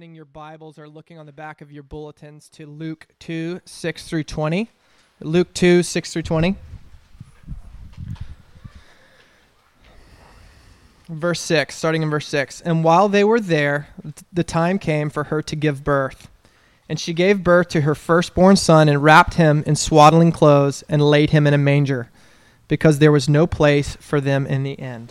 opening your Bibles or looking on the back of your bulletins to Luke 2 6 through 20. Luke 2 6 through 20. Verse 6, starting in verse 6. And while they were there, the time came for her to give birth. And she gave birth to her firstborn son and wrapped him in swaddling clothes and laid him in a manger, because there was no place for them in the inn.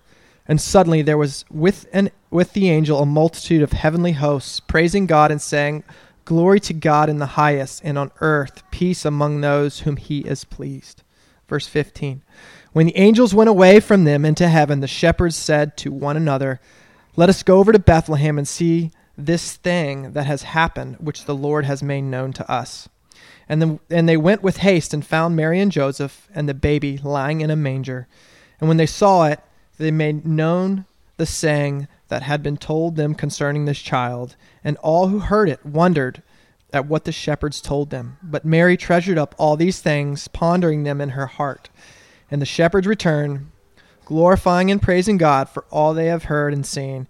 And suddenly there was with an with the angel a multitude of heavenly hosts praising God and saying, Glory to God in the highest, and on earth peace among those whom he is pleased. Verse 15. When the angels went away from them into heaven, the shepherds said to one another, Let us go over to Bethlehem and see this thing that has happened, which the Lord has made known to us. And, the, and they went with haste and found Mary and Joseph and the baby lying in a manger. And when they saw it, they made known the saying that had been told them concerning this child, and all who heard it wondered at what the shepherds told them. But Mary treasured up all these things, pondering them in her heart. And the shepherds returned, glorifying and praising God for all they have heard and seen,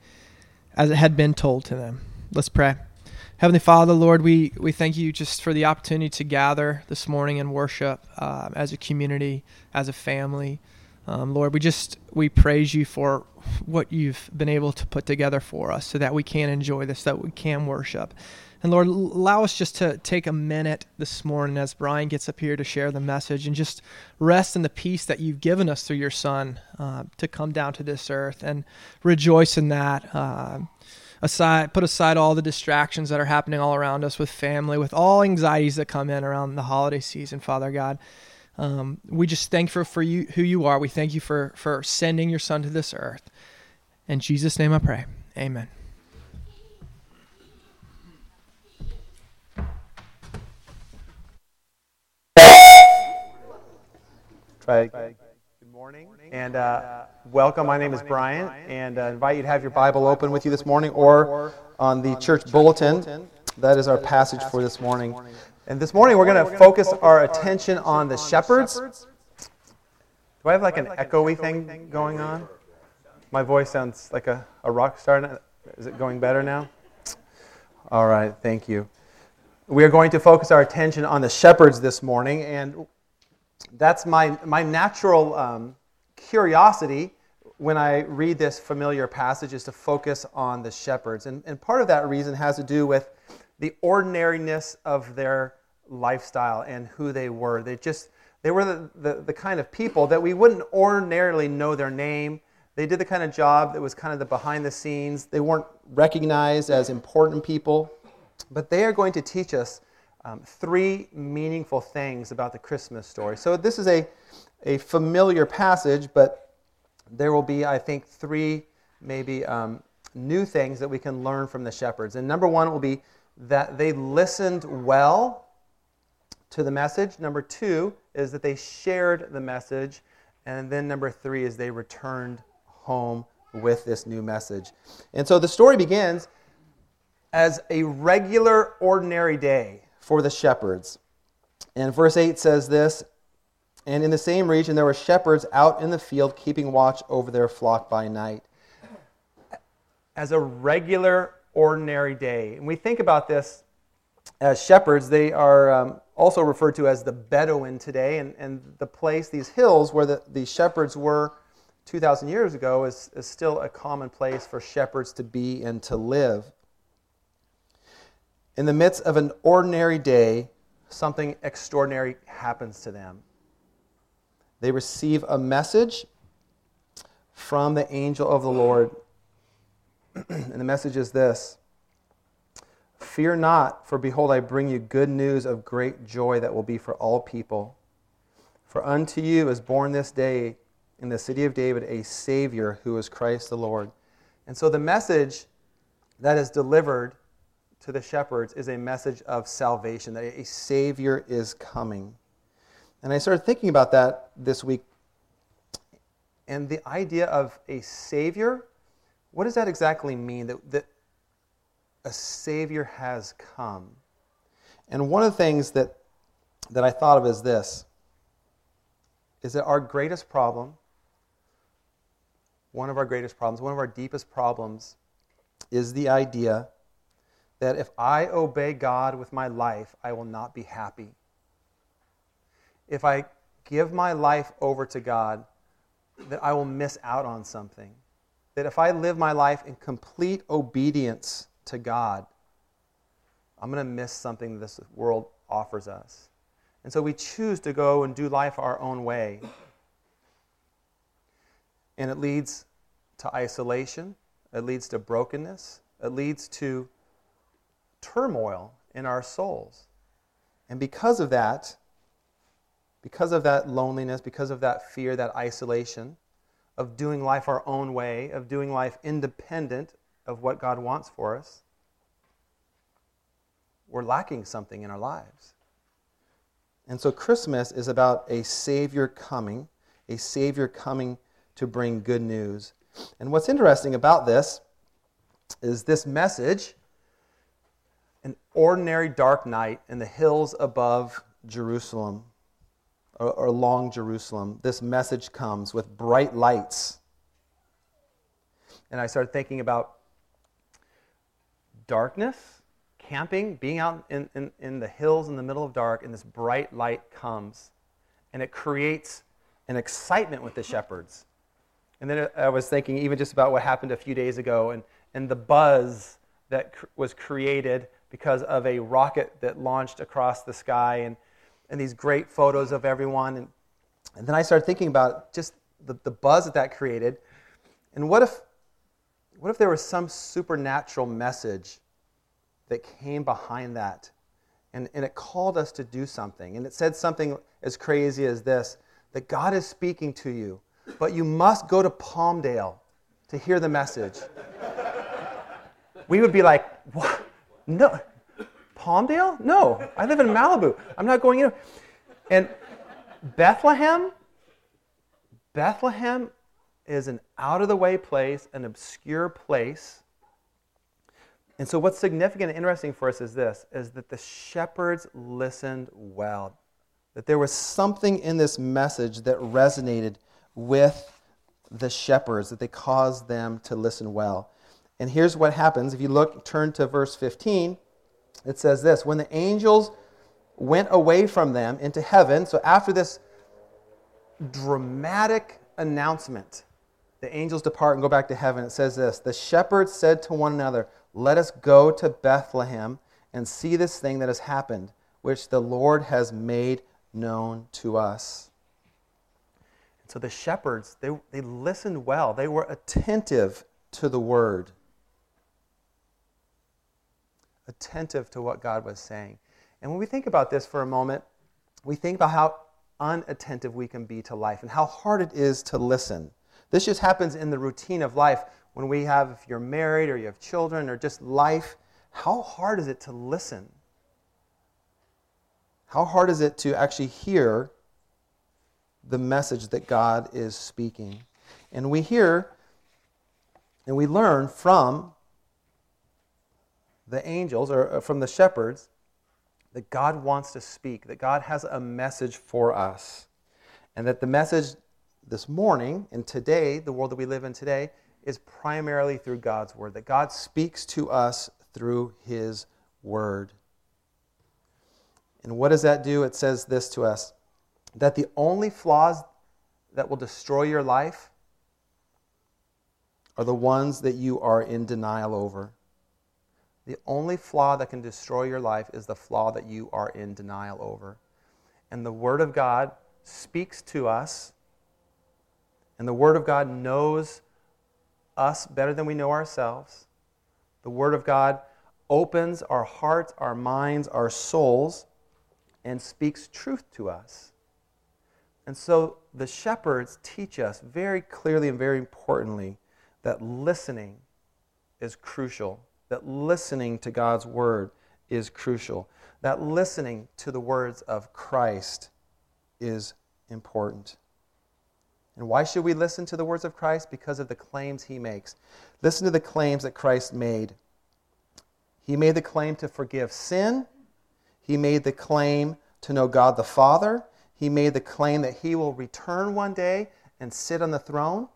as it had been told to them. Let's pray. Heavenly Father, Lord, we, we thank you just for the opportunity to gather this morning and worship uh, as a community, as a family. Um, Lord, we just we praise you for what you've been able to put together for us, so that we can enjoy this, that we can worship. And Lord, allow us just to take a minute this morning as Brian gets up here to share the message and just rest in the peace that you've given us through your Son uh, to come down to this earth and rejoice in that. Uh, aside, put aside all the distractions that are happening all around us with family, with all anxieties that come in around the holiday season, Father God. Um, we just thank for, for you who you are. We thank you for, for sending your son to this earth. In Jesus' name I pray. Amen. Try. Good morning and uh, welcome. My name is Brian, and uh, invite you to have your Bible open with you this morning or on the church bulletin. That is our passage for this morning. And this morning we're going to focus our attention on the shepherds. Do I have like an echoey thing going on? My voice sounds like a, a rock star. Is it going better now? All right, thank you. We are going to focus our attention on the shepherds this morning, and that's my, my natural um, curiosity when I read this familiar passage is to focus on the shepherds. And, and part of that reason has to do with the ordinariness of their lifestyle and who they were. They just they were the, the, the, kind of people that we wouldn't ordinarily know their name. They did the kind of job that was kind of the behind the scenes. They weren't recognized as important people. But they are going to teach us um, three meaningful things about the Christmas story. So this is a, a familiar passage, but there will be, I think, three maybe um, new things that we can learn from the shepherds. And number one will be that they listened well to the message. Number two is that they shared the message. And then number three is they returned home with this new message. And so the story begins as a regular, ordinary day for the shepherds. And verse 8 says this And in the same region there were shepherds out in the field keeping watch over their flock by night. As a regular, ordinary day. And we think about this as shepherds, they are um, also referred to as the Bedouin today. And, and the place, these hills where the, the shepherds were 2,000 years ago, is, is still a common place for shepherds to be and to live. In the midst of an ordinary day, something extraordinary happens to them. They receive a message from the angel of the Lord. And the message is this Fear not, for behold, I bring you good news of great joy that will be for all people. For unto you is born this day in the city of David a Savior who is Christ the Lord. And so the message that is delivered to the shepherds is a message of salvation, that a Savior is coming. And I started thinking about that this week. And the idea of a Savior, what does that exactly mean? That, that a Savior has come. And one of the things that, that I thought of is this is that our greatest problem, one of our greatest problems, one of our deepest problems, is the idea that if I obey God with my life, I will not be happy. If I give my life over to God, that I will miss out on something. That if I live my life in complete obedience to God, I'm going to miss something this world offers us. And so we choose to go and do life our own way. And it leads to isolation, it leads to brokenness, it leads to turmoil in our souls. And because of that, because of that loneliness, because of that fear, that isolation, of doing life our own way, of doing life independent of what God wants for us, we're lacking something in our lives. And so Christmas is about a Savior coming, a Savior coming to bring good news. And what's interesting about this is this message an ordinary dark night in the hills above Jerusalem, or, along Jerusalem. This message comes with bright lights. And I started thinking about darkness, camping, being out in, in, in the hills in the middle of dark, and this bright light comes. And it creates an excitement with the shepherds. And then I was thinking even just about what happened a few days ago and, and the buzz that cr- was created because of a rocket that launched across the sky and, and these great photos of everyone. And, and then I started thinking about just the, the buzz that that created. And what if, what if there was some supernatural message that came behind that? And, and it called us to do something. And it said something as crazy as this that God is speaking to you, but you must go to Palmdale to hear the message. we would be like, what? No. Palmdale? No. I live in Malibu. I'm not going in. And Bethlehem? Bethlehem is an out of the way place, an obscure place. And so what's significant and interesting for us is this is that the shepherds listened well. That there was something in this message that resonated with the shepherds, that they caused them to listen well. And here's what happens. If you look, turn to verse 15, it says this When the angels went away from them into heaven, so after this dramatic announcement, the angels depart and go back to heaven. It says this The shepherds said to one another, Let us go to Bethlehem and see this thing that has happened, which the Lord has made known to us. And so the shepherds, they, they listened well, they were attentive to the word attentive to what God was saying. And when we think about this for a moment, we think about how unattentive we can be to life and how hard it is to listen. This just happens in the routine of life when we have, if you're married or you have children or just life, how hard is it to listen? How hard is it to actually hear the message that God is speaking? And we hear and we learn from the angels or uh, from the shepherds that God wants to speak, that God has a message for us. And that the message this morning and today, the world that we live in today, is primarily through God's word, that God speaks to us through his word. And what does that do? It says this to us that the only flaws that will destroy your life are the ones that you are in denial over. The only flaw that can destroy your life is the flaw that you are in denial over. And the Word of God speaks to us, and the Word of God knows us better than we know ourselves. The Word of God opens our hearts, our minds, our souls, and speaks truth to us. And so the shepherds teach us very clearly and very importantly that listening is crucial that listening to God's word is crucial, that listening to the words of Christ is important. And why should we listen to the words of Christ? Because of the claims he makes. Listen to the claims that Christ made. He made the claim to forgive sin. He made the claim to know God the Father. He made the claim that he will return one day and sit on the throne.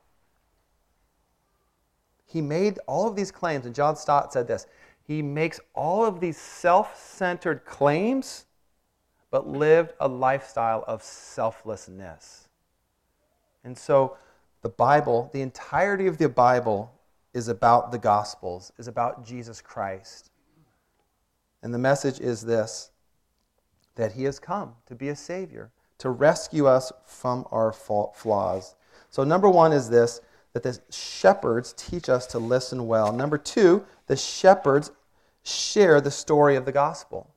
He made all of these claims, and John Stott said this He makes all of these self centered claims, but lived a lifestyle of selflessness. And so, the Bible, the entirety of the Bible, is about the Gospels, is about Jesus Christ. And the message is this that He has come to be a Savior, to rescue us from our flaws. So, number one is this that the shepherds teach us to listen well. Number two, the shepherds share the story of the gospel.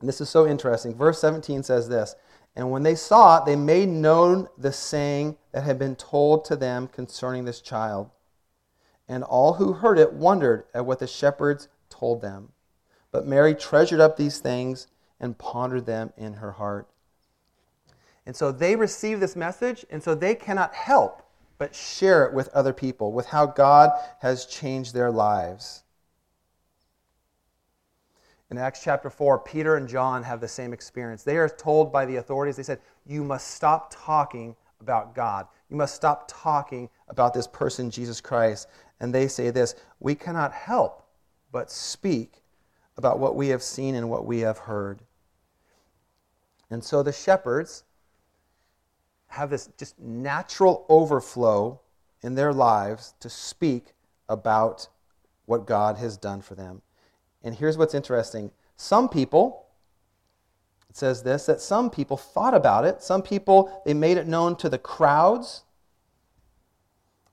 And this is so interesting. Verse 17 says this And when they saw it, they made known the saying that had been told to them concerning this child. And all who heard it wondered at what the shepherds told them. But Mary treasured up these things and pondered them in her heart. And so they receive this message, and so they cannot help but share it with other people, with how God has changed their lives. In Acts chapter 4, Peter and John have the same experience. They are told by the authorities, they said, You must stop talking about God. You must stop talking about this person, Jesus Christ. And they say this We cannot help but speak about what we have seen and what we have heard. And so the shepherds have this just natural overflow in their lives to speak about what God has done for them. And here's what's interesting some people, it says this, that some people thought about it. Some people, they made it known to the crowds.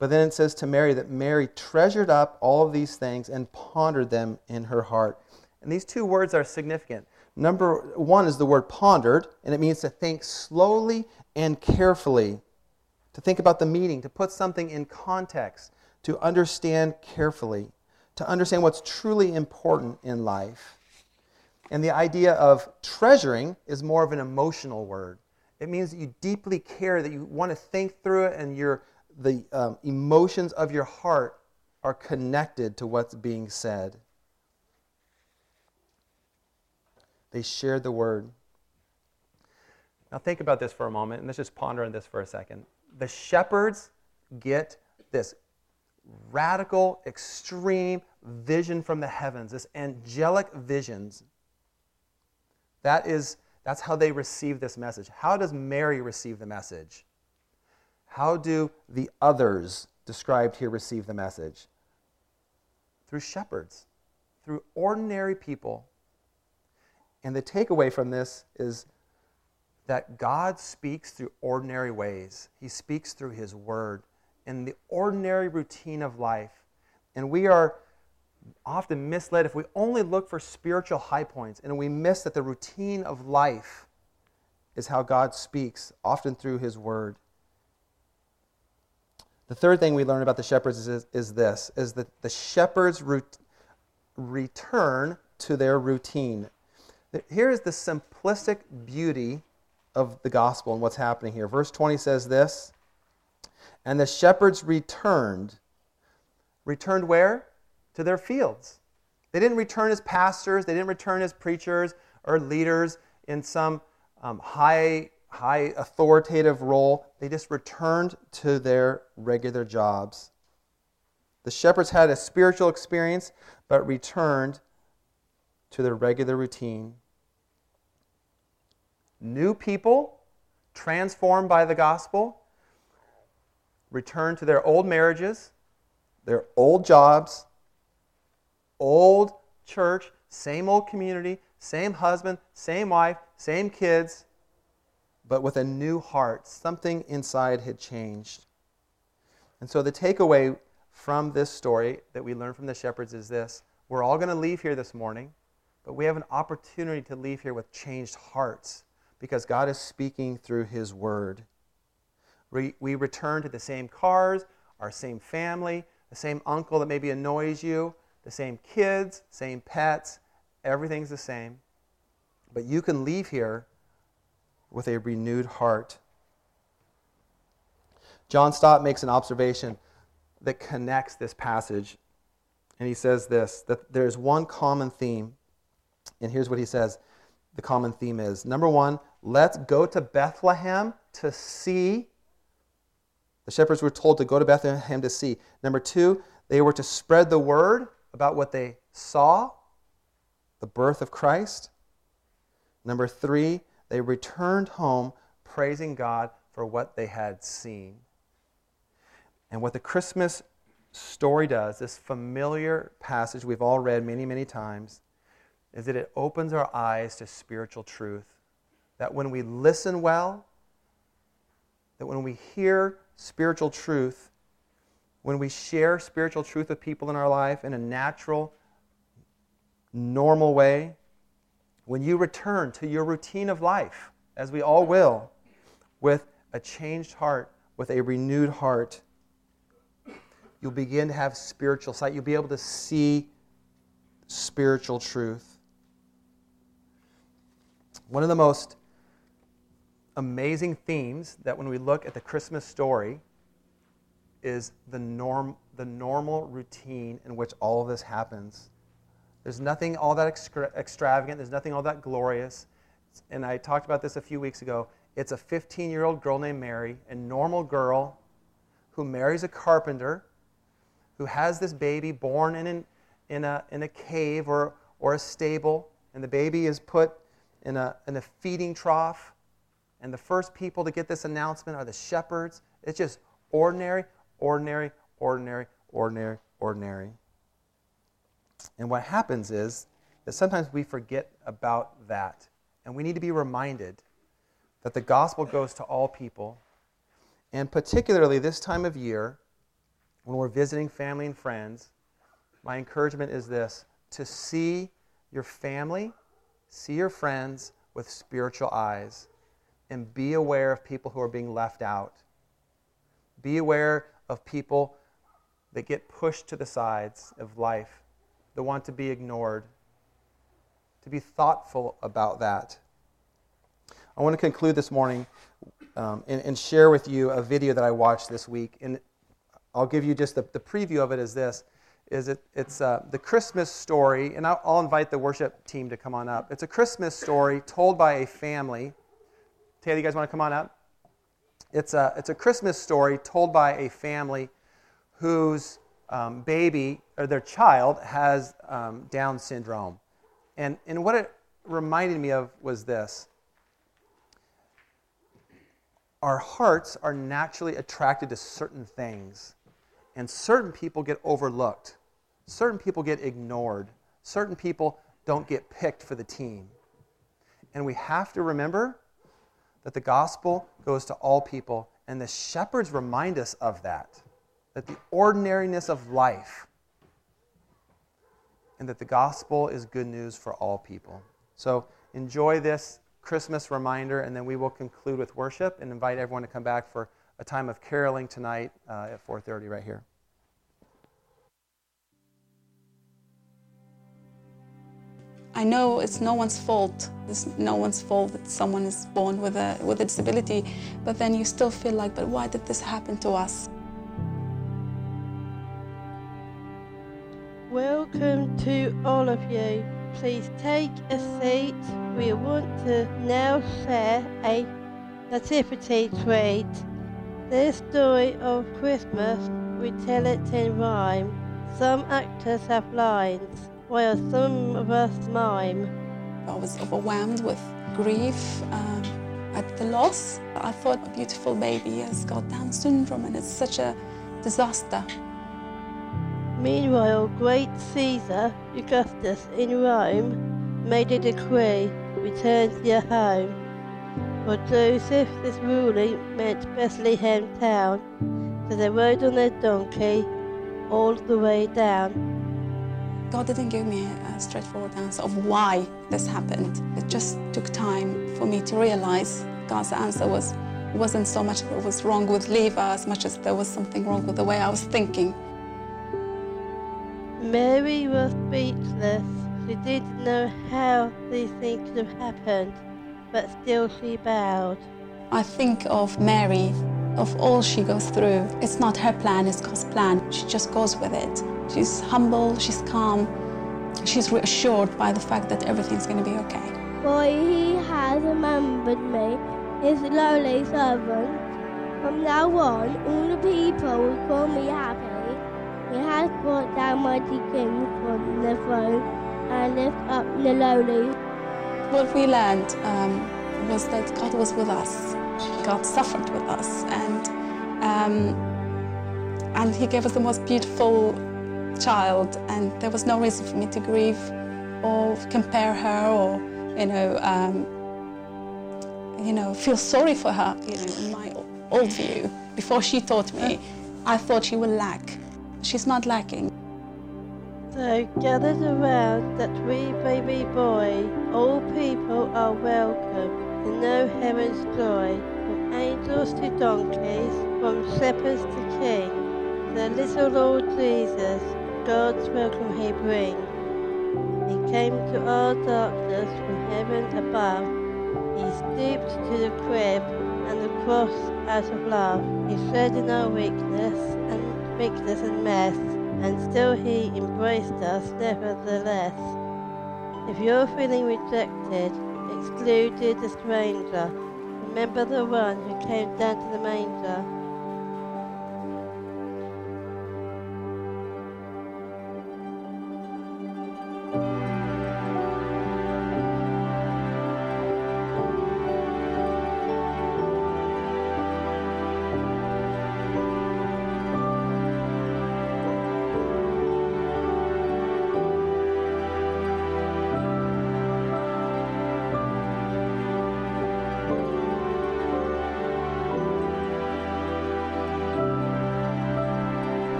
But then it says to Mary that Mary treasured up all of these things and pondered them in her heart. And these two words are significant. Number one is the word pondered, and it means to think slowly and carefully, to think about the meaning, to put something in context, to understand carefully, to understand what's truly important in life. And the idea of treasuring is more of an emotional word. It means that you deeply care, that you want to think through it, and your, the um, emotions of your heart are connected to what's being said. They shared the word. Now, think about this for a moment, and let's just ponder on this for a second. The shepherds get this radical, extreme vision from the heavens, this angelic visions. That is, that's how they receive this message. How does Mary receive the message? How do the others described here receive the message? Through shepherds, through ordinary people. And the takeaway from this is that God speaks through ordinary ways. He speaks through His Word in the ordinary routine of life. And we are often misled if we only look for spiritual high points and we miss that the routine of life is how God speaks, often through His Word. The third thing we learn about the shepherds is, is this is that the shepherds return to their routine. Here is the simplistic beauty of the gospel and what's happening here. Verse 20 says this And the shepherds returned. Returned where? To their fields. They didn't return as pastors, they didn't return as preachers or leaders in some um, high, high authoritative role. They just returned to their regular jobs. The shepherds had a spiritual experience, but returned to their regular routine new people transformed by the gospel return to their old marriages, their old jobs, old church, same old community, same husband, same wife, same kids, but with a new heart. Something inside had changed. And so the takeaway from this story that we learn from the shepherds is this we're all going to leave here this morning, but we have an opportunity to leave here with changed hearts because God is speaking through His Word. We, we return to the same cars, our same family, the same uncle that maybe annoys you, the same kids, same pets, everything's the same. But you can leave here with a renewed heart. John Stott makes an observation that connects this passage. And he says this that there's one common theme. And here's what he says the common theme is number one, let's go to Bethlehem to see. The shepherds were told to go to Bethlehem to see. Number two, they were to spread the word about what they saw, the birth of Christ. Number three, they returned home praising God for what they had seen. And what the Christmas story does, this familiar passage we've all read many, many times, is that it opens our eyes to spiritual truth. That when we listen well, that when we hear spiritual truth, when we share spiritual truth with people in our life in a natural, normal way, when you return to your routine of life, as we all will, with a changed heart, with a renewed heart, you'll begin to have spiritual sight. You'll be able to see spiritual truth. One of the most amazing themes that when we look at the Christmas story is the norm the normal routine in which all of this happens. There's nothing all that extra- extravagant, there's nothing all that glorious. And I talked about this a few weeks ago. It's a 15 year old girl named Mary, a normal girl who marries a carpenter, who has this baby born in, an, in, a, in a cave or, or a stable, and the baby is put in a, in a feeding trough. And the first people to get this announcement are the shepherds. It's just ordinary, ordinary, ordinary, ordinary, ordinary. And what happens is that sometimes we forget about that. And we need to be reminded that the gospel goes to all people. And particularly this time of year, when we're visiting family and friends, my encouragement is this to see your family, see your friends with spiritual eyes, and be aware of people who are being left out. Be aware of people that get pushed to the sides of life, that want to be ignored. To be thoughtful about that. I want to conclude this morning um, and, and, share with you a video that I watched this week. And I'll give you just the, the preview of it is this. Is it, it's uh, the Christmas story, and I'll, I'll invite the worship team to come on up. It's a Christmas story told by a family. Taylor, you guys want to come on up? It's a, it's a Christmas story told by a family whose um, baby or their child has um, Down syndrome. And, and what it reminded me of was this our hearts are naturally attracted to certain things, and certain people get overlooked, certain people get ignored, certain people don't get picked for the team. And we have to remember that the gospel goes to all people, and the shepherds remind us of that that the ordinariness of life and that the gospel is good news for all people. So enjoy this Christmas reminder, and then we will conclude with worship and invite everyone to come back for a time of caroling tonight uh, at 4:30 right here. I know it's no one's fault. It's no one's fault that someone is born with a with a disability, but then you still feel like, but why did this happen to us? Welcome to all of you. Please take a seat. We want to now share a nativity trait. This story of Christmas, we tell it in rhyme. Some actors have lines, while some of us mime. I was overwhelmed with grief um, at the loss. I thought a beautiful baby has got Down syndrome and it's such a disaster. Meanwhile, great Caesar Augustus in Rome made a decree, return to your home. For Joseph this ruling meant Bethlehem town, so they rode on their donkey all the way down. God didn't give me a straightforward answer of why this happened. It just took time for me to realize God's answer was wasn't so much that was wrong with Levi as much as there was something wrong with the way I was thinking. Mary was speechless. She didn't know how these things could have happened, but still she bowed. I think of Mary, of all she goes through. It's not her plan, it's God's plan. She just goes with it. She's humble, she's calm, she's reassured by the fact that everything's going to be okay. For he has remembered me, his lowly servant. From now on, all the people will call me happy. He has brought down mighty kings from the throne and lift up the lowly. What we learned um, was that God was with us. God suffered with us, and um, and He gave us the most beautiful child. And there was no reason for me to grieve or compare her, or you know, um, you know, feel sorry for her. You know, in my old view, before she taught me, I thought she would lack. She's not lacking. So gathered around that wee baby boy, all people are welcome to know heaven's joy. From angels to donkeys, from shepherds to kings, the little Lord Jesus, God's welcome he brings. He came to our darkness from heaven above. He stooped to the crib and the cross out of love. He shared in our weakness and weakness and mess, and still he embraced us nevertheless. If you're feeling rejected, excluded, a stranger, remember the one who came down to the manger